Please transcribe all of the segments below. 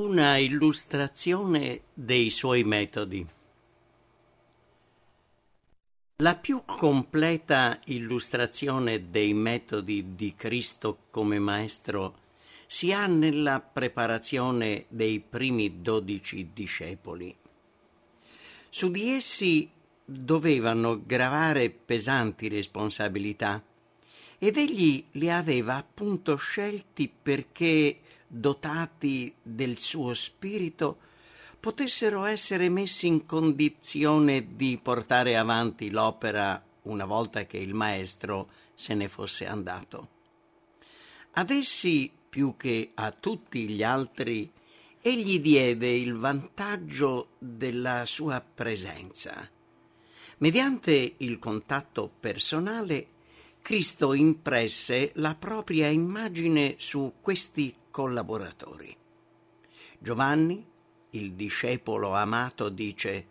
Una illustrazione dei suoi metodi. La più completa illustrazione dei metodi di Cristo come Maestro si ha nella preparazione dei primi dodici discepoli. Su di essi dovevano gravare pesanti responsabilità ed egli li aveva appunto scelti perché, dotati del suo spirito, potessero essere messi in condizione di portare avanti l'opera una volta che il maestro se ne fosse andato. Ad essi, più che a tutti gli altri, egli diede il vantaggio della sua presenza. Mediante il contatto personale, Cristo impresse la propria immagine su questi collaboratori. Giovanni, il discepolo amato, dice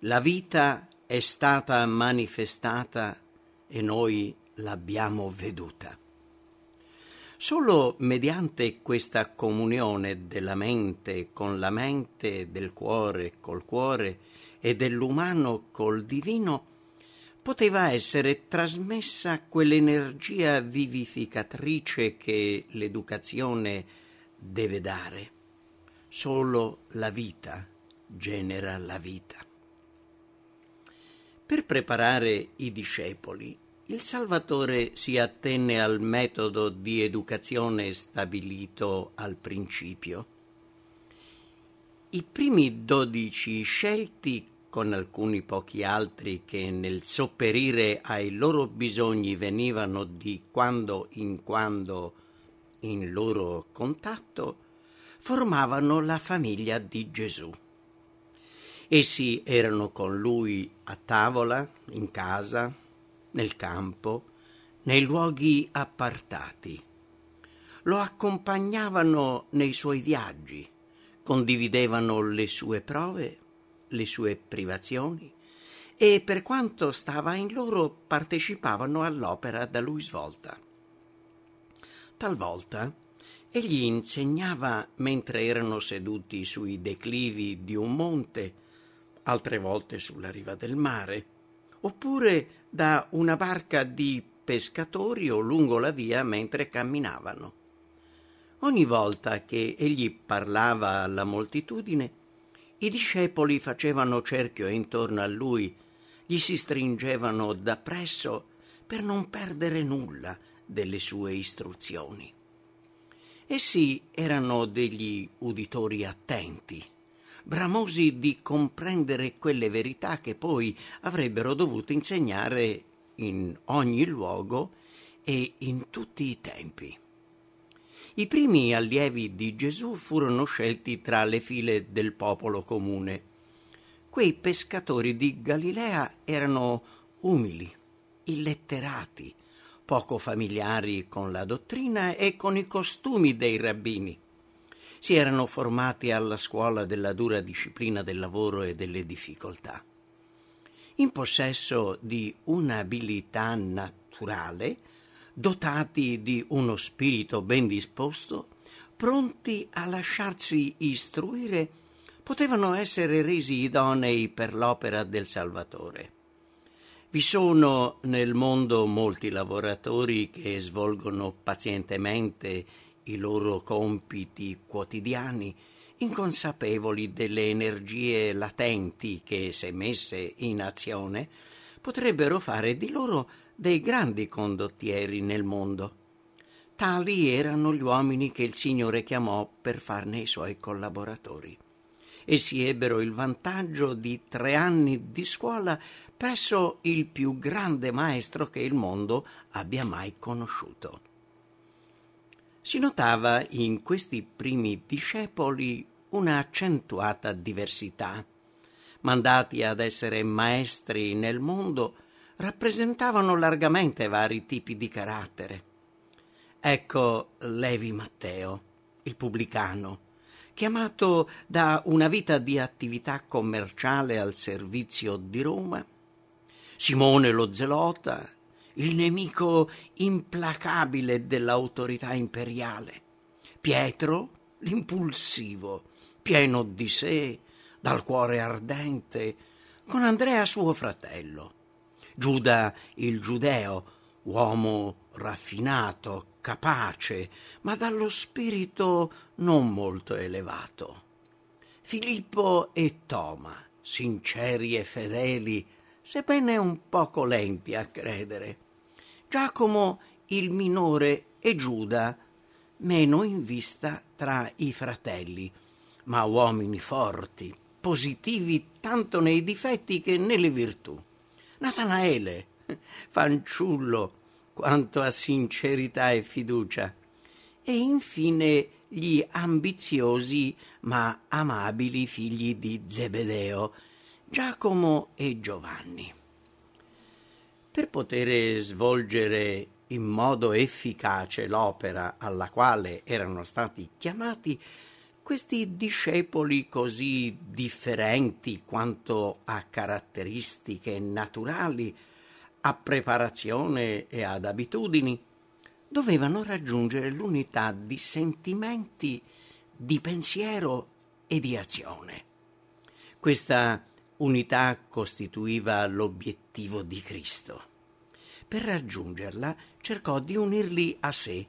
La vita è stata manifestata e noi l'abbiamo veduta. Solo mediante questa comunione della mente con la mente, del cuore col cuore e dell'umano col divino, poteva essere trasmessa quell'energia vivificatrice che l'educazione deve dare. Solo la vita genera la vita. Per preparare i discepoli, il Salvatore si attenne al metodo di educazione stabilito al principio. I primi dodici scelti, con alcuni pochi altri che nel sopperire ai loro bisogni venivano di quando in quando in loro contatto, formavano la famiglia di Gesù. Essi erano con lui a tavola, in casa, nel campo, nei luoghi appartati. Lo accompagnavano nei suoi viaggi, condividevano le sue prove, le sue privazioni e per quanto stava in loro partecipavano all'opera da lui svolta. Talvolta egli insegnava mentre erano seduti sui declivi di un monte, altre volte sulla riva del mare, oppure da una barca di pescatori o lungo la via mentre camminavano. Ogni volta che egli parlava alla moltitudine, i discepoli facevano cerchio intorno a lui, gli si stringevano da presso per non perdere nulla delle sue istruzioni. Essi erano degli uditori attenti, bramosi di comprendere quelle verità che poi avrebbero dovuto insegnare in ogni luogo e in tutti i tempi. I primi allievi di Gesù furono scelti tra le file del popolo comune. Quei pescatori di Galilea erano umili, illetterati, poco familiari con la dottrina e con i costumi dei rabbini. Si erano formati alla scuola della dura disciplina del lavoro e delle difficoltà. In possesso di un'abilità naturale, dotati di uno spirito ben disposto, pronti a lasciarsi istruire, potevano essere resi idonei per l'opera del Salvatore. Vi sono nel mondo molti lavoratori che svolgono pazientemente i loro compiti quotidiani, inconsapevoli delle energie latenti che, se messe in azione, potrebbero fare di loro dei grandi condottieri nel mondo. Tali erano gli uomini che il Signore chiamò per farne i suoi collaboratori. Essi ebbero il vantaggio di tre anni di scuola presso il più grande maestro che il mondo abbia mai conosciuto. Si notava in questi primi discepoli una accentuata diversità. Mandati ad essere maestri nel mondo, rappresentavano largamente vari tipi di carattere. Ecco Levi Matteo, il pubblicano, chiamato da una vita di attività commerciale al servizio di Roma, Simone lo Zelota, il nemico implacabile dell'autorità imperiale, Pietro, l'impulsivo, pieno di sé, dal cuore ardente, con Andrea suo fratello. Giuda il giudeo, uomo raffinato, capace, ma dallo spirito non molto elevato. Filippo e Toma, sinceri e fedeli, sebbene un poco lenti a credere. Giacomo il minore e Giuda, meno in vista tra i fratelli, ma uomini forti, positivi tanto nei difetti che nelle virtù. Natanaele, fanciullo, quanto a sincerità e fiducia. E infine gli ambiziosi ma amabili figli di Zebedeo, Giacomo e Giovanni. Per poter svolgere in modo efficace l'opera alla quale erano stati chiamati, questi discepoli così differenti quanto a caratteristiche naturali, a preparazione e ad abitudini, dovevano raggiungere l'unità di sentimenti, di pensiero e di azione. Questa unità costituiva l'obiettivo di Cristo. Per raggiungerla cercò di unirli a sé.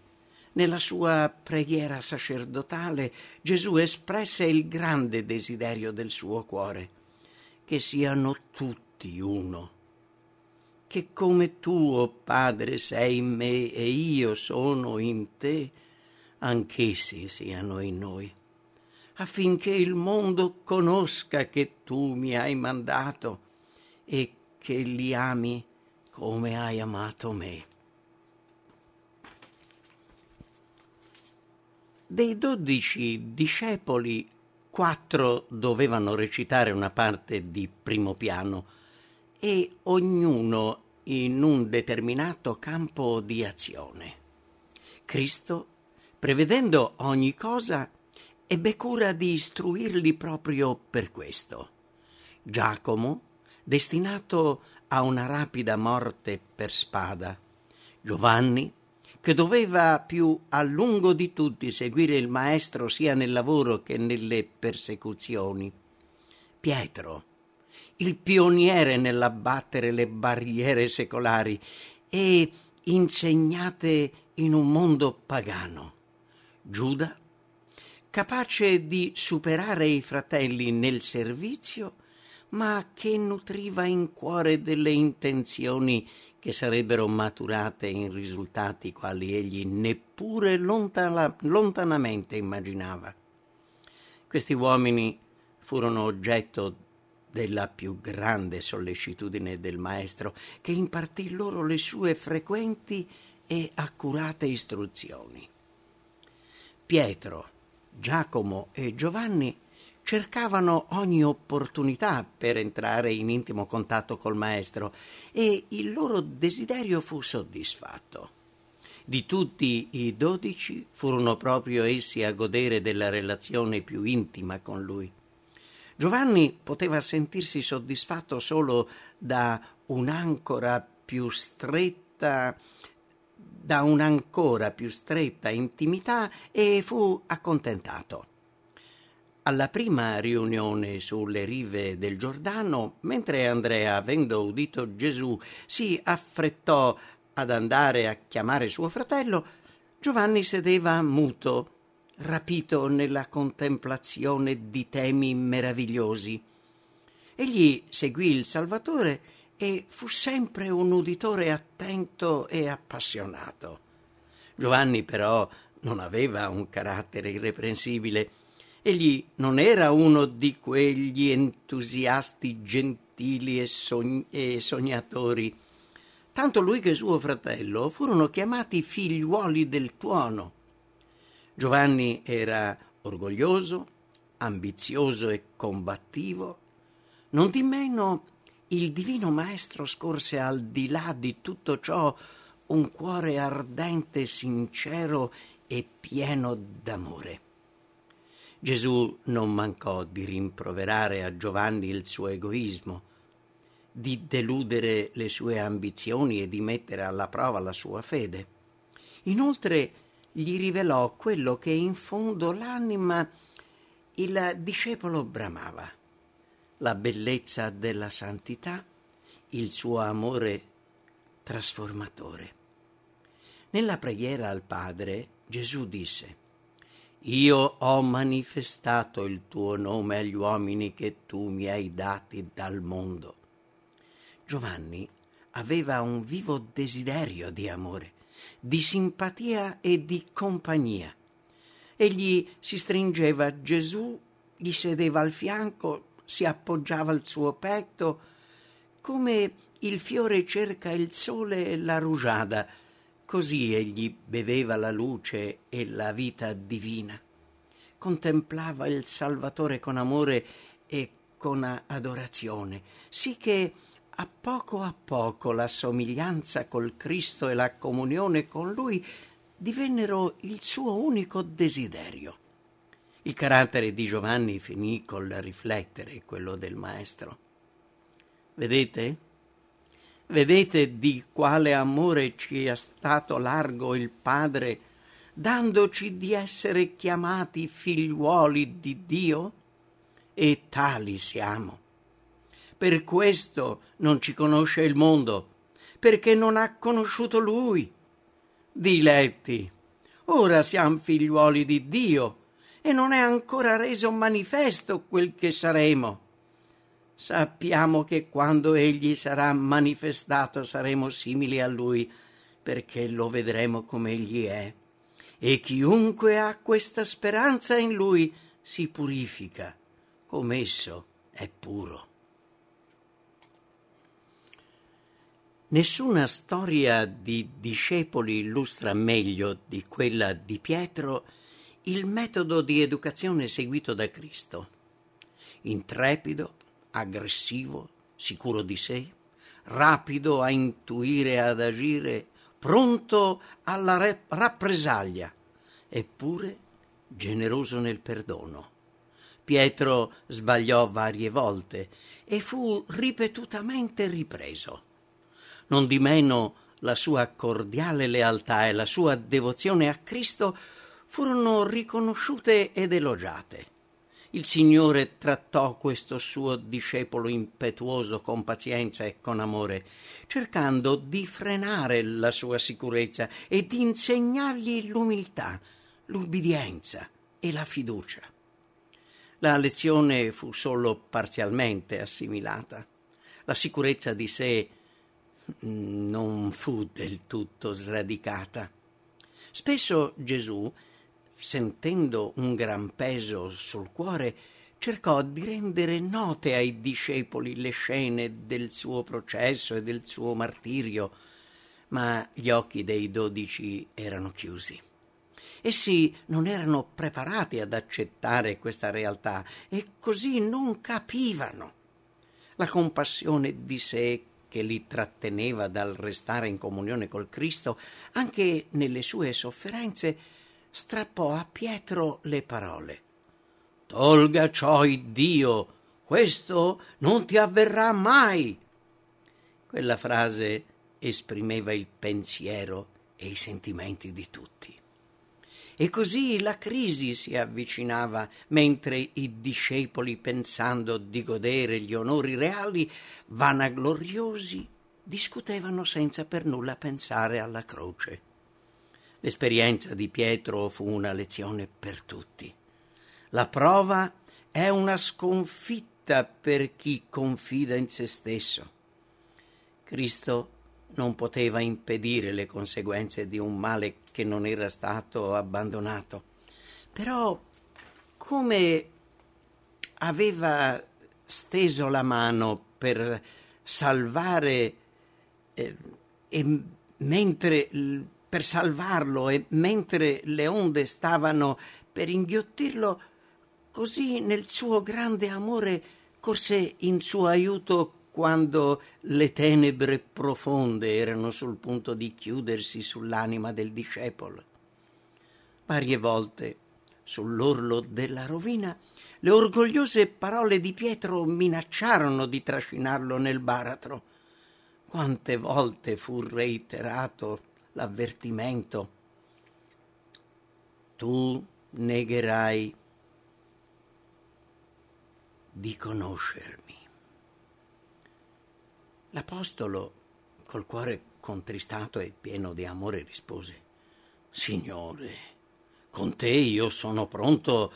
Nella sua preghiera sacerdotale Gesù espresse il grande desiderio del suo cuore, che siano tutti uno che come tu, oh Padre, sei in me e io sono in te, anch'essi siano in noi, affinché il mondo conosca che tu mi hai mandato e che li ami come hai amato me. Dei dodici discepoli, quattro dovevano recitare una parte di primo piano, e ognuno in un determinato campo di azione. Cristo, prevedendo ogni cosa, ebbe cura di istruirli proprio per questo. Giacomo, destinato a una rapida morte per spada. Giovanni, che doveva più a lungo di tutti seguire il Maestro sia nel lavoro che nelle persecuzioni. Pietro, il pioniere nell'abbattere le barriere secolari e insegnate in un mondo pagano. Giuda, capace di superare i fratelli nel servizio, ma che nutriva in cuore delle intenzioni che sarebbero maturate in risultati quali egli neppure lontana, lontanamente immaginava. Questi uomini furono oggetto della più grande sollecitudine del maestro, che impartì loro le sue frequenti e accurate istruzioni. Pietro, Giacomo e Giovanni cercavano ogni opportunità per entrare in intimo contatto col maestro e il loro desiderio fu soddisfatto. Di tutti i dodici furono proprio essi a godere della relazione più intima con lui. Giovanni poteva sentirsi soddisfatto solo da un'ancora più stretta da un'ancora più stretta intimità e fu accontentato. Alla prima riunione sulle rive del Giordano, mentre Andrea, avendo udito Gesù, si affrettò ad andare a chiamare suo fratello, Giovanni sedeva muto rapito nella contemplazione di temi meravigliosi. Egli seguì il Salvatore e fu sempre un uditore attento e appassionato. Giovanni però non aveva un carattere irreprensibile. Egli non era uno di quegli entusiasti gentili e, sogn- e sognatori. Tanto lui che suo fratello furono chiamati figliuoli del tuono. Giovanni era orgoglioso, ambizioso e combattivo. Non di meno il divino maestro scorse al di là di tutto ciò un cuore ardente, sincero e pieno d'amore. Gesù non mancò di rimproverare a Giovanni il suo egoismo, di deludere le sue ambizioni e di mettere alla prova la sua fede. Inoltre gli rivelò quello che in fondo l'anima il discepolo bramava, la bellezza della santità, il suo amore trasformatore. Nella preghiera al Padre Gesù disse, Io ho manifestato il tuo nome agli uomini che tu mi hai dati dal mondo. Giovanni aveva un vivo desiderio di amore, di simpatia e di compagnia. Egli si stringeva a Gesù, gli sedeva al fianco, si appoggiava al suo petto, come il fiore cerca il sole e la rugiada, così egli beveva la luce e la vita divina. Contemplava il Salvatore con amore e con adorazione, sì che a poco a poco la somiglianza col Cristo e la comunione con Lui divennero il suo unico desiderio. Il carattere di Giovanni finì col riflettere quello del Maestro. Vedete? Vedete di quale amore ci è stato largo il Padre, dandoci di essere chiamati figliuoli di Dio? E tali siamo. Per questo non ci conosce il mondo, perché non ha conosciuto Lui. Diletti, ora siamo figliuoli di Dio e non è ancora reso manifesto quel che saremo. Sappiamo che quando Egli sarà manifestato saremo simili a Lui, perché lo vedremo come Egli è. E chiunque ha questa speranza in Lui si purifica, come esso è puro. Nessuna storia di discepoli illustra meglio di quella di Pietro il metodo di educazione seguito da Cristo. Intrepido, aggressivo, sicuro di sé, rapido a intuire e ad agire, pronto alla re- rappresaglia, eppure generoso nel perdono. Pietro sbagliò varie volte e fu ripetutamente ripreso non di meno la sua cordiale lealtà e la sua devozione a Cristo furono riconosciute ed elogiate. Il Signore trattò questo suo discepolo impetuoso con pazienza e con amore, cercando di frenare la sua sicurezza e di insegnargli l'umiltà, l'ubbidienza e la fiducia. La lezione fu solo parzialmente assimilata. La sicurezza di sé non fu del tutto sradicata. Spesso Gesù, sentendo un gran peso sul cuore, cercò di rendere note ai discepoli le scene del suo processo e del suo martirio, ma gli occhi dei dodici erano chiusi. Essi non erano preparati ad accettare questa realtà e così non capivano. La compassione di sé che li tratteneva dal restare in comunione col Cristo, anche nelle sue sofferenze, strappò a Pietro le parole. Tolga ciò Dio, questo non ti avverrà mai. Quella frase esprimeva il pensiero e i sentimenti di tutti. E così la crisi si avvicinava, mentre i discepoli, pensando di godere gli onori reali, vanagloriosi, discutevano senza per nulla pensare alla croce. L'esperienza di Pietro fu una lezione per tutti. La prova è una sconfitta per chi confida in se stesso. Cristo non poteva impedire le conseguenze di un male che non era stato abbandonato. Però come aveva steso la mano per salvare eh, e mentre per salvarlo e mentre le onde stavano per inghiottirlo, così nel suo grande amore corse in suo aiuto quando le tenebre profonde erano sul punto di chiudersi sull'anima del discepolo. Varie volte, sull'orlo della rovina, le orgogliose parole di Pietro minacciarono di trascinarlo nel baratro. Quante volte fu reiterato l'avvertimento. tu negherai di conoscermi. L'Apostolo, col cuore contristato e pieno di amore, rispose, Signore, con te io sono pronto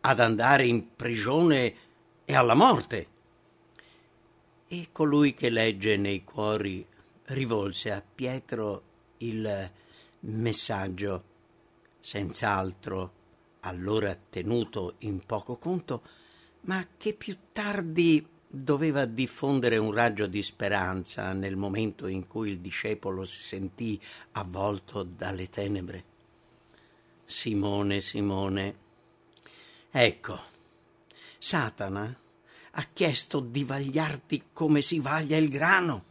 ad andare in prigione e alla morte. E colui che legge nei cuori rivolse a Pietro il messaggio, senz'altro allora tenuto in poco conto, ma che più tardi doveva diffondere un raggio di speranza nel momento in cui il discepolo si sentì avvolto dalle tenebre. Simone, Simone, ecco, Satana ha chiesto di vagliarti come si vaglia il grano,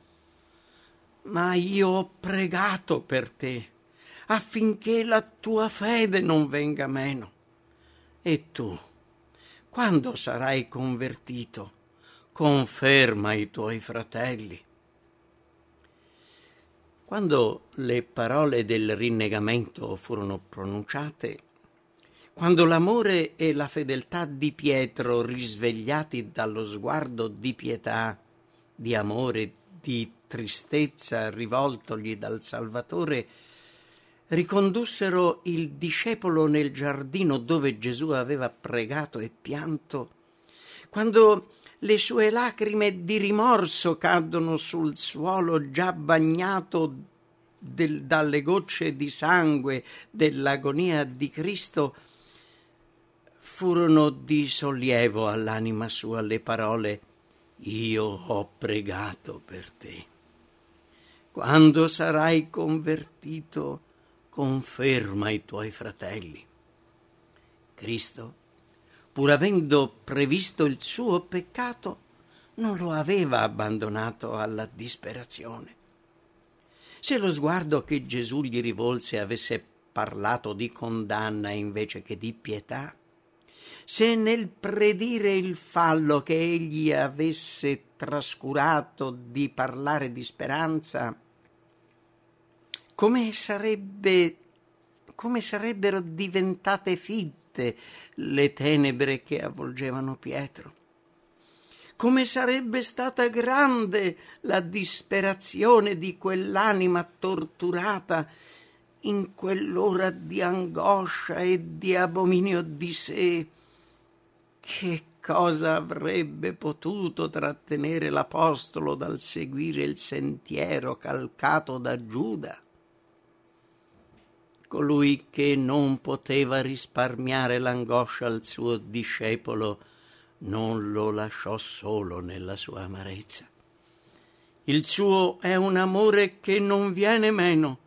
ma io ho pregato per te affinché la tua fede non venga meno. E tu, quando sarai convertito, conferma i tuoi fratelli. Quando le parole del rinnegamento furono pronunciate, quando l'amore e la fedeltà di Pietro, risvegliati dallo sguardo di pietà, di amore, di tristezza rivoltogli dal Salvatore, ricondussero il discepolo nel giardino dove Gesù aveva pregato e pianto, quando le sue lacrime di rimorso cadono sul suolo già bagnato del, dalle gocce di sangue dell'agonia di Cristo, furono di sollievo all'anima sua le parole Io ho pregato per te. Quando sarai convertito, conferma i tuoi fratelli. Cristo, pur avendo previsto il suo peccato, non lo aveva abbandonato alla disperazione. Se lo sguardo che Gesù gli rivolse avesse parlato di condanna invece che di pietà, se nel predire il fallo che egli avesse trascurato di parlare di speranza, come sarebbe come sarebbero diventate fitte le tenebre che avvolgevano Pietro. Come sarebbe stata grande la disperazione di quell'anima torturata in quell'ora di angoscia e di abominio di sé. Che cosa avrebbe potuto trattenere l'Apostolo dal seguire il sentiero calcato da Giuda? Colui che non poteva risparmiare l'angoscia al suo discepolo non lo lasciò solo nella sua amarezza. Il suo è un amore che non viene meno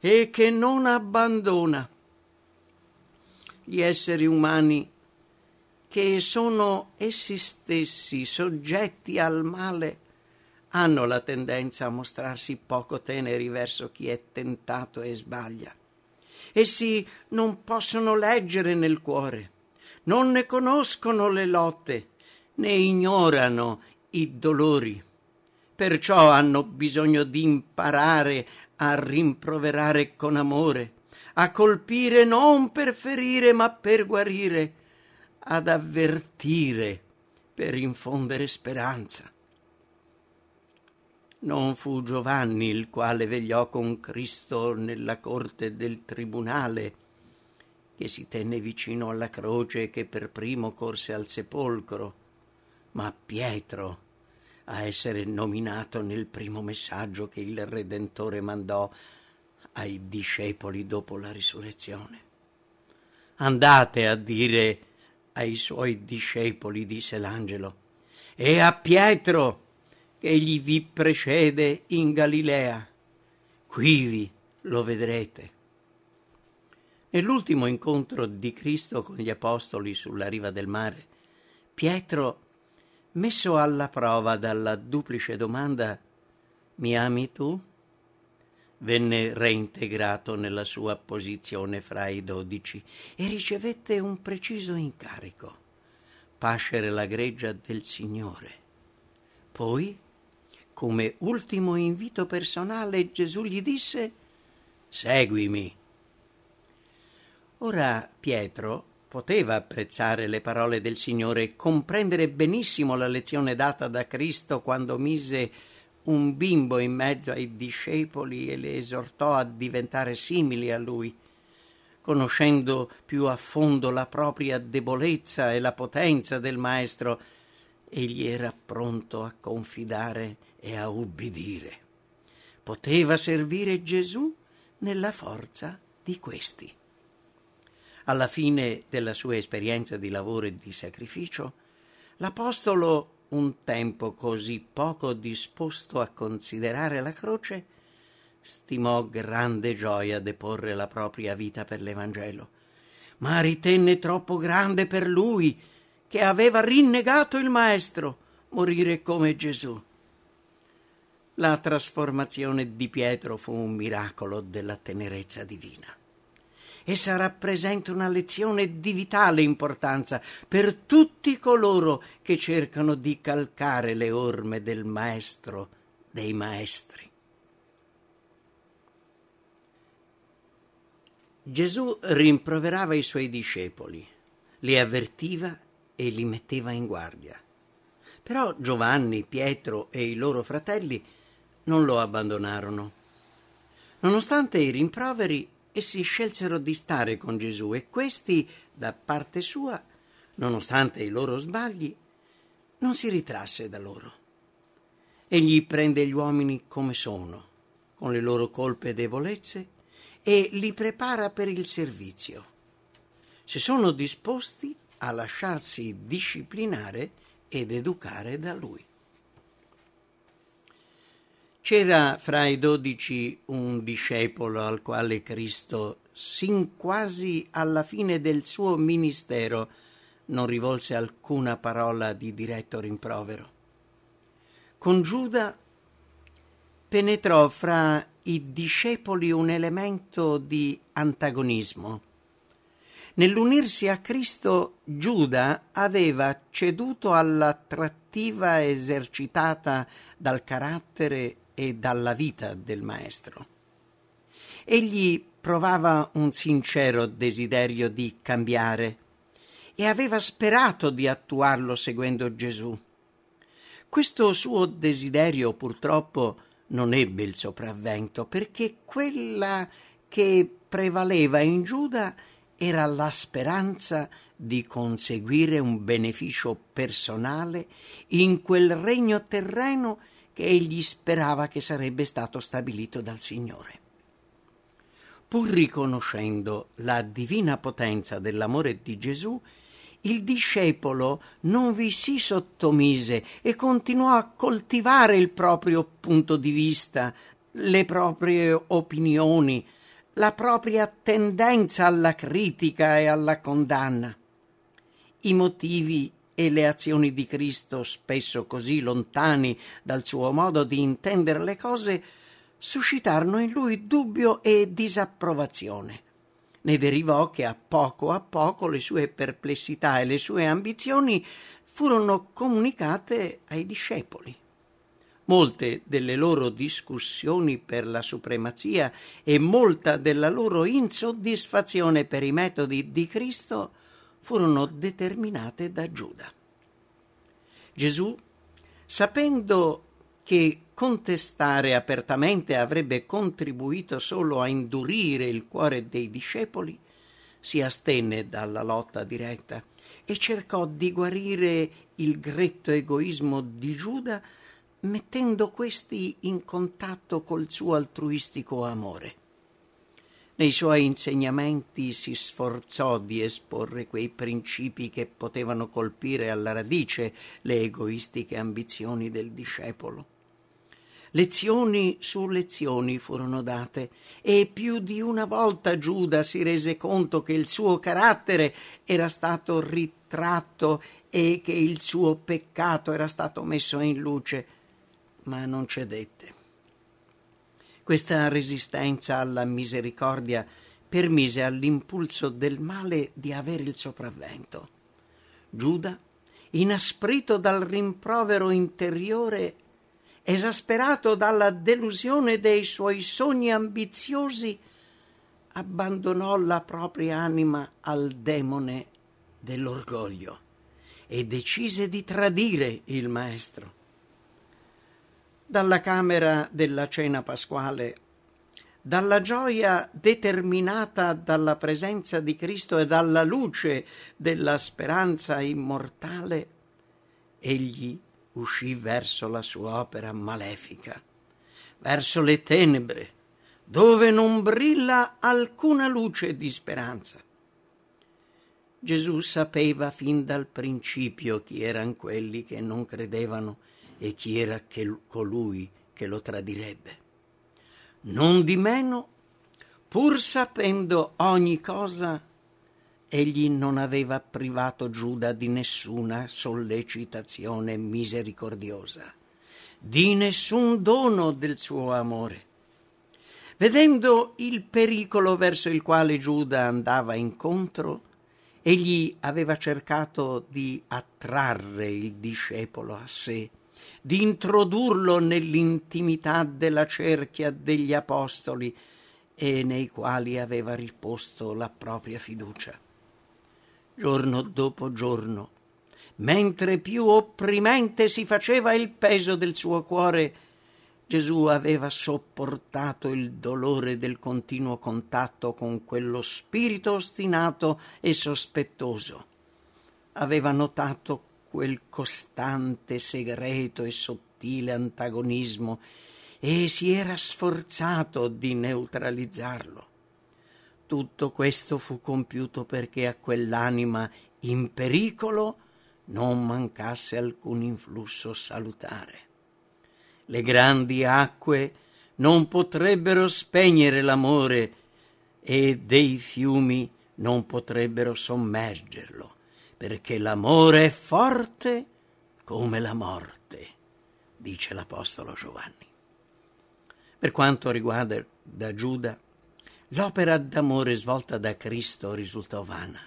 e che non abbandona. Gli esseri umani che sono essi stessi soggetti al male hanno la tendenza a mostrarsi poco teneri verso chi è tentato e sbaglia. Essi non possono leggere nel cuore, non ne conoscono le lotte, ne ignorano i dolori. Perciò hanno bisogno di imparare a rimproverare con amore, a colpire non per ferire ma per guarire, ad avvertire per infondere speranza. Non fu Giovanni il quale vegliò con Cristo nella corte del tribunale, che si tenne vicino alla croce e che per primo corse al sepolcro, ma Pietro a essere nominato nel primo messaggio che il Redentore mandò ai discepoli dopo la risurrezione. Andate a dire ai suoi discepoli, disse l'angelo, e a Pietro, egli vi precede in Galilea. Quivi lo vedrete. Nell'ultimo incontro di Cristo con gli apostoli sulla riva del mare, Pietro, messo alla prova dalla duplice domanda Mi ami tu? venne reintegrato nella sua posizione fra i dodici e ricevette un preciso incarico pascere la greggia del Signore. Poi come ultimo invito personale Gesù gli disse Seguimi. Ora Pietro poteva apprezzare le parole del Signore e comprendere benissimo la lezione data da Cristo quando mise un bimbo in mezzo ai discepoli e le esortò a diventare simili a lui. Conoscendo più a fondo la propria debolezza e la potenza del Maestro, egli era pronto a confidare e a ubbidire. Poteva servire Gesù nella forza di questi. Alla fine della sua esperienza di lavoro e di sacrificio, l'Apostolo, un tempo così poco disposto a considerare la croce, stimò grande gioia deporre la propria vita per l'Evangelo, ma ritenne troppo grande per lui, che aveva rinnegato il Maestro, morire come Gesù. La trasformazione di Pietro fu un miracolo della tenerezza divina. Essa rappresenta una lezione di vitale importanza per tutti coloro che cercano di calcare le orme del Maestro dei Maestri. Gesù rimproverava i suoi discepoli, li avvertiva e li metteva in guardia. Però Giovanni, Pietro e i loro fratelli non lo abbandonarono. Nonostante i rimproveri, essi scelsero di stare con Gesù e questi, da parte sua, nonostante i loro sbagli, non si ritrasse da loro. Egli prende gli uomini come sono, con le loro colpe e debolezze, e li prepara per il servizio. Se sono disposti a lasciarsi disciplinare ed educare da lui. C'era fra i dodici un discepolo al quale Cristo, sin quasi alla fine del suo ministero, non rivolse alcuna parola di diretto rimprovero. Con Giuda penetrò fra i discepoli un elemento di antagonismo. Nell'unirsi a Cristo, Giuda aveva ceduto all'attrattiva esercitata dal carattere e dalla vita del Maestro. Egli provava un sincero desiderio di cambiare e aveva sperato di attuarlo seguendo Gesù. Questo suo desiderio purtroppo non ebbe il sopravvento perché quella che prevaleva in Giuda era la speranza di conseguire un beneficio personale in quel regno terreno che egli sperava che sarebbe stato stabilito dal Signore. Pur riconoscendo la divina potenza dell'amore di Gesù, il discepolo non vi si sottomise e continuò a coltivare il proprio punto di vista, le proprie opinioni, la propria tendenza alla critica e alla condanna. I motivi e le azioni di Cristo, spesso così lontani dal suo modo di intendere le cose, suscitarono in lui dubbio e disapprovazione. Ne derivò che a poco a poco le sue perplessità e le sue ambizioni furono comunicate ai discepoli. Molte delle loro discussioni per la supremazia e molta della loro insoddisfazione per i metodi di Cristo furono determinate da Giuda. Gesù, sapendo che contestare apertamente avrebbe contribuito solo a indurire il cuore dei discepoli, si astenne dalla lotta diretta e cercò di guarire il gretto egoismo di Giuda mettendo questi in contatto col suo altruistico amore. Nei suoi insegnamenti si sforzò di esporre quei principi che potevano colpire alla radice le egoistiche ambizioni del discepolo. Lezioni su lezioni furono date e più di una volta Giuda si rese conto che il suo carattere era stato ritratto e che il suo peccato era stato messo in luce, ma non cedette. Questa resistenza alla misericordia permise all'impulso del male di avere il sopravvento. Giuda, inasprito dal rimprovero interiore, esasperato dalla delusione dei suoi sogni ambiziosi, abbandonò la propria anima al demone dell'orgoglio e decise di tradire il maestro. Dalla camera della cena pasquale, dalla gioia determinata dalla presenza di Cristo e dalla luce della speranza immortale, egli uscì verso la sua opera malefica, verso le tenebre, dove non brilla alcuna luce di speranza. Gesù sapeva fin dal principio chi erano quelli che non credevano e chi era che colui che lo tradirebbe. Non di meno, pur sapendo ogni cosa, egli non aveva privato Giuda di nessuna sollecitazione misericordiosa, di nessun dono del suo amore. Vedendo il pericolo verso il quale Giuda andava incontro, egli aveva cercato di attrarre il discepolo a sé, di introdurlo nell'intimità della cerchia degli apostoli e nei quali aveva riposto la propria fiducia giorno dopo giorno, mentre più opprimente si faceva il peso del suo cuore, Gesù aveva sopportato il dolore del continuo contatto con quello spirito ostinato e sospettoso. Aveva notato quel costante, segreto e sottile antagonismo e si era sforzato di neutralizzarlo. Tutto questo fu compiuto perché a quell'anima in pericolo non mancasse alcun influsso salutare. Le grandi acque non potrebbero spegnere l'amore e dei fiumi non potrebbero sommergerlo, perché l'amore è forte come la morte, dice l'Apostolo Giovanni. Per quanto riguarda da Giuda, L'opera d'amore svolta da Cristo risultò vana.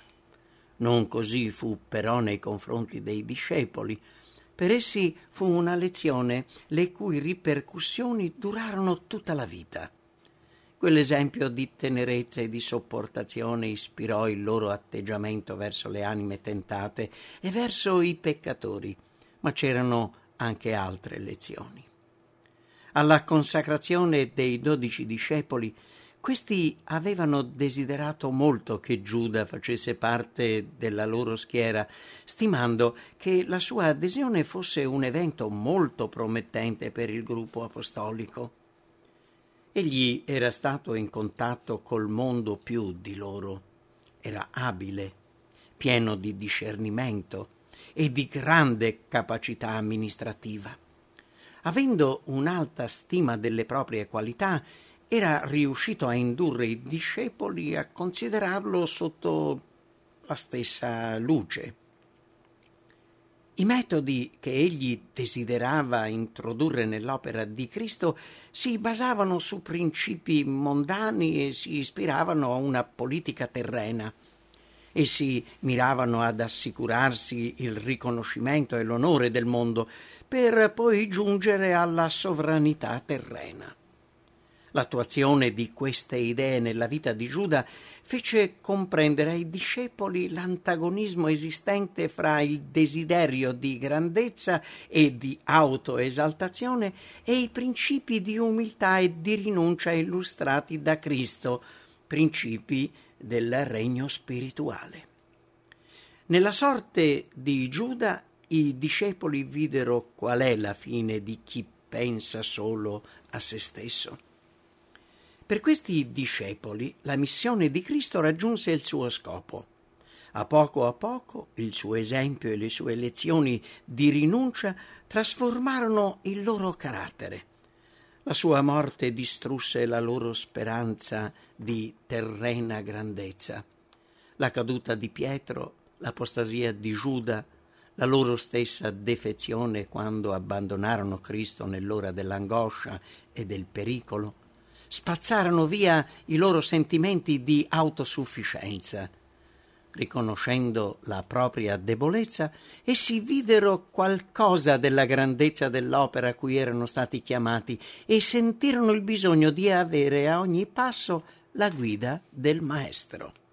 Non così fu però nei confronti dei discepoli. Per essi fu una lezione le cui ripercussioni durarono tutta la vita. Quell'esempio di tenerezza e di sopportazione ispirò il loro atteggiamento verso le anime tentate e verso i peccatori, ma c'erano anche altre lezioni. Alla consacrazione dei dodici discepoli questi avevano desiderato molto che Giuda facesse parte della loro schiera, stimando che la sua adesione fosse un evento molto promettente per il gruppo apostolico. Egli era stato in contatto col mondo più di loro, era abile, pieno di discernimento e di grande capacità amministrativa. Avendo un'alta stima delle proprie qualità, era riuscito a indurre i discepoli a considerarlo sotto la stessa luce. I metodi che egli desiderava introdurre nell'opera di Cristo si basavano su principi mondani e si ispiravano a una politica terrena. Essi miravano ad assicurarsi il riconoscimento e l'onore del mondo per poi giungere alla sovranità terrena. L'attuazione di queste idee nella vita di Giuda fece comprendere ai discepoli l'antagonismo esistente fra il desiderio di grandezza e di autoesaltazione e i principi di umiltà e di rinuncia illustrati da Cristo, principi del regno spirituale. Nella sorte di Giuda i discepoli videro qual è la fine di chi pensa solo a se stesso. Per questi discepoli la missione di Cristo raggiunse il suo scopo. A poco a poco il suo esempio e le sue lezioni di rinuncia trasformarono il loro carattere. La sua morte distrusse la loro speranza di terrena grandezza. La caduta di Pietro, l'apostasia di Giuda, la loro stessa defezione quando abbandonarono Cristo nell'ora dell'angoscia e del pericolo, spazzarono via i loro sentimenti di autosufficienza. Riconoscendo la propria debolezza, essi videro qualcosa della grandezza dell'opera a cui erano stati chiamati e sentirono il bisogno di avere a ogni passo la guida del Maestro.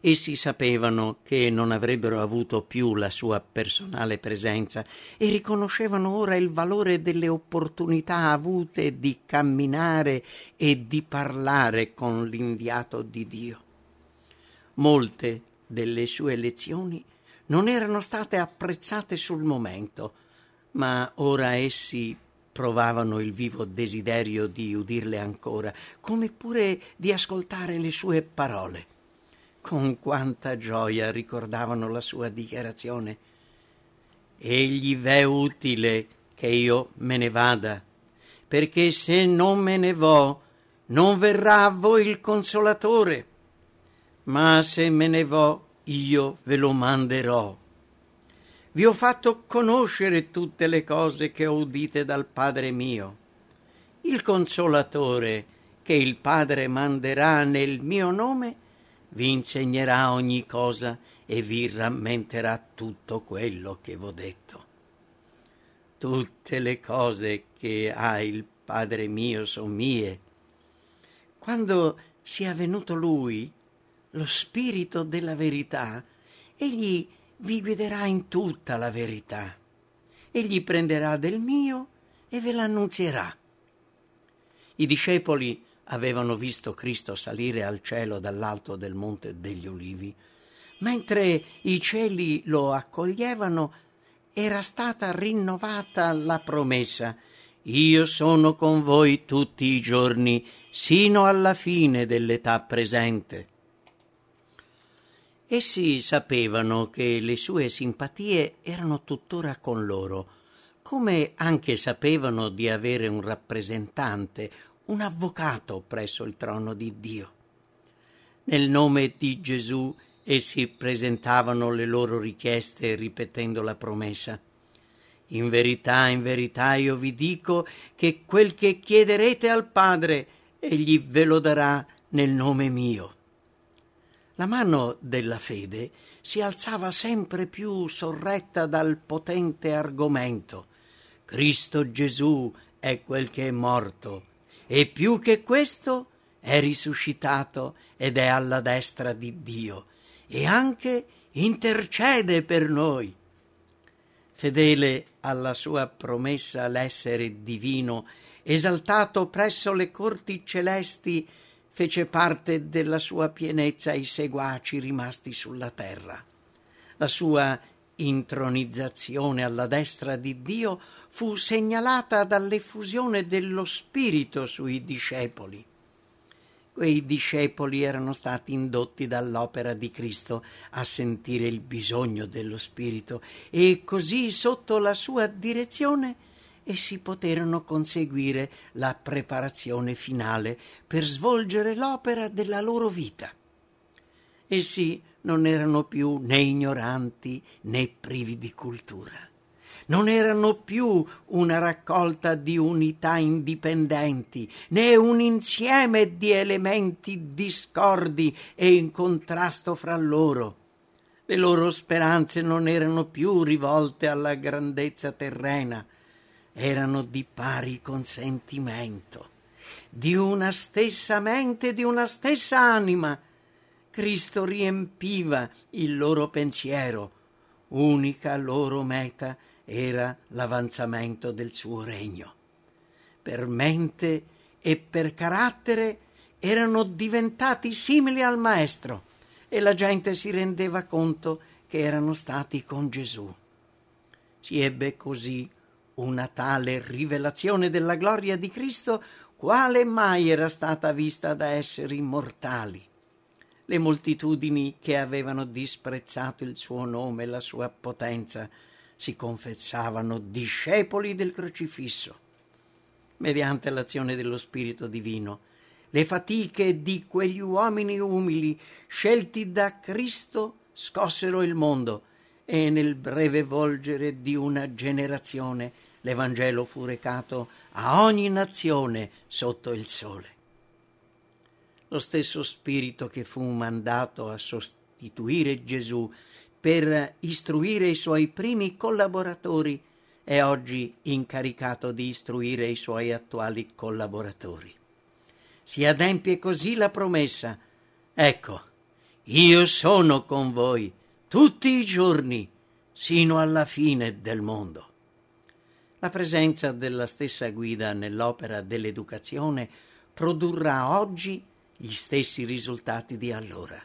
Essi sapevano che non avrebbero avuto più la sua personale presenza e riconoscevano ora il valore delle opportunità avute di camminare e di parlare con l'inviato di Dio. Molte delle sue lezioni non erano state apprezzate sul momento, ma ora essi provavano il vivo desiderio di udirle ancora, come pure di ascoltare le sue parole. Con quanta gioia ricordavano la sua dichiarazione. Egli v'è utile che io me ne vada, perché se non me ne vo, non verrà a voi il consolatore, ma se me ne vo, io ve lo manderò. Vi ho fatto conoscere tutte le cose che ho udite dal Padre mio. Il consolatore che il Padre manderà nel mio nome vi insegnerà ogni cosa e vi rammenterà tutto quello che v'ho detto. Tutte le cose che ha il Padre mio sono mie. Quando sia venuto Lui, lo Spirito della verità, egli vi guiderà in tutta la verità. Egli prenderà del mio e ve l'annunzierà. I discepoli avevano visto Cristo salire al cielo dall'alto del monte degli ulivi. Mentre i cieli lo accoglievano, era stata rinnovata la promessa Io sono con voi tutti i giorni, sino alla fine dell'età presente. Essi sapevano che le sue simpatie erano tuttora con loro, come anche sapevano di avere un rappresentante, un avvocato presso il trono di Dio. Nel nome di Gesù essi presentavano le loro richieste ripetendo la promessa. In verità, in verità io vi dico che quel che chiederete al Padre, egli ve lo darà nel nome mio. La mano della fede si alzava sempre più sorretta dal potente argomento. Cristo Gesù è quel che è morto e più che questo è risuscitato ed è alla destra di Dio e anche intercede per noi. Fedele alla sua promessa l'essere divino, esaltato presso le corti celesti, fece parte della sua pienezza i seguaci rimasti sulla terra. La sua intronizzazione alla destra di Dio fu segnalata dall'effusione dello Spirito sui discepoli. Quei discepoli erano stati indotti dall'opera di Cristo a sentire il bisogno dello Spirito e così sotto la sua direzione essi poterono conseguire la preparazione finale per svolgere l'opera della loro vita. Essi non erano più né ignoranti né privi di cultura non erano più una raccolta di unità indipendenti, né un insieme di elementi discordi e in contrasto fra loro. Le loro speranze non erano più rivolte alla grandezza terrena, erano di pari consentimento, di una stessa mente, di una stessa anima. Cristo riempiva il loro pensiero, unica loro meta era l'avanzamento del suo regno. Per mente e per carattere erano diventati simili al Maestro e la gente si rendeva conto che erano stati con Gesù. Si ebbe così una tale rivelazione della gloria di Cristo quale mai era stata vista da esseri mortali. Le moltitudini che avevano disprezzato il suo nome e la sua potenza si confessavano discepoli del crocifisso. Mediante l'azione dello Spirito Divino, le fatiche di quegli uomini umili scelti da Cristo scossero il mondo e nel breve volgere di una generazione l'Evangelo fu recato a ogni nazione sotto il sole. Lo stesso Spirito che fu mandato a sostituire Gesù per istruire i suoi primi collaboratori è oggi incaricato di istruire i suoi attuali collaboratori. si adempie così la promessa. Ecco, io sono con voi tutti i giorni, sino alla fine del mondo. La presenza della stessa guida nell'opera dell'educazione produrrà oggi gli stessi risultati di allora.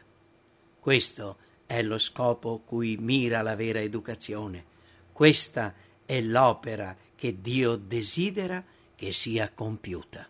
Questo è lo scopo cui mira la vera educazione. Questa è l'opera che Dio desidera che sia compiuta.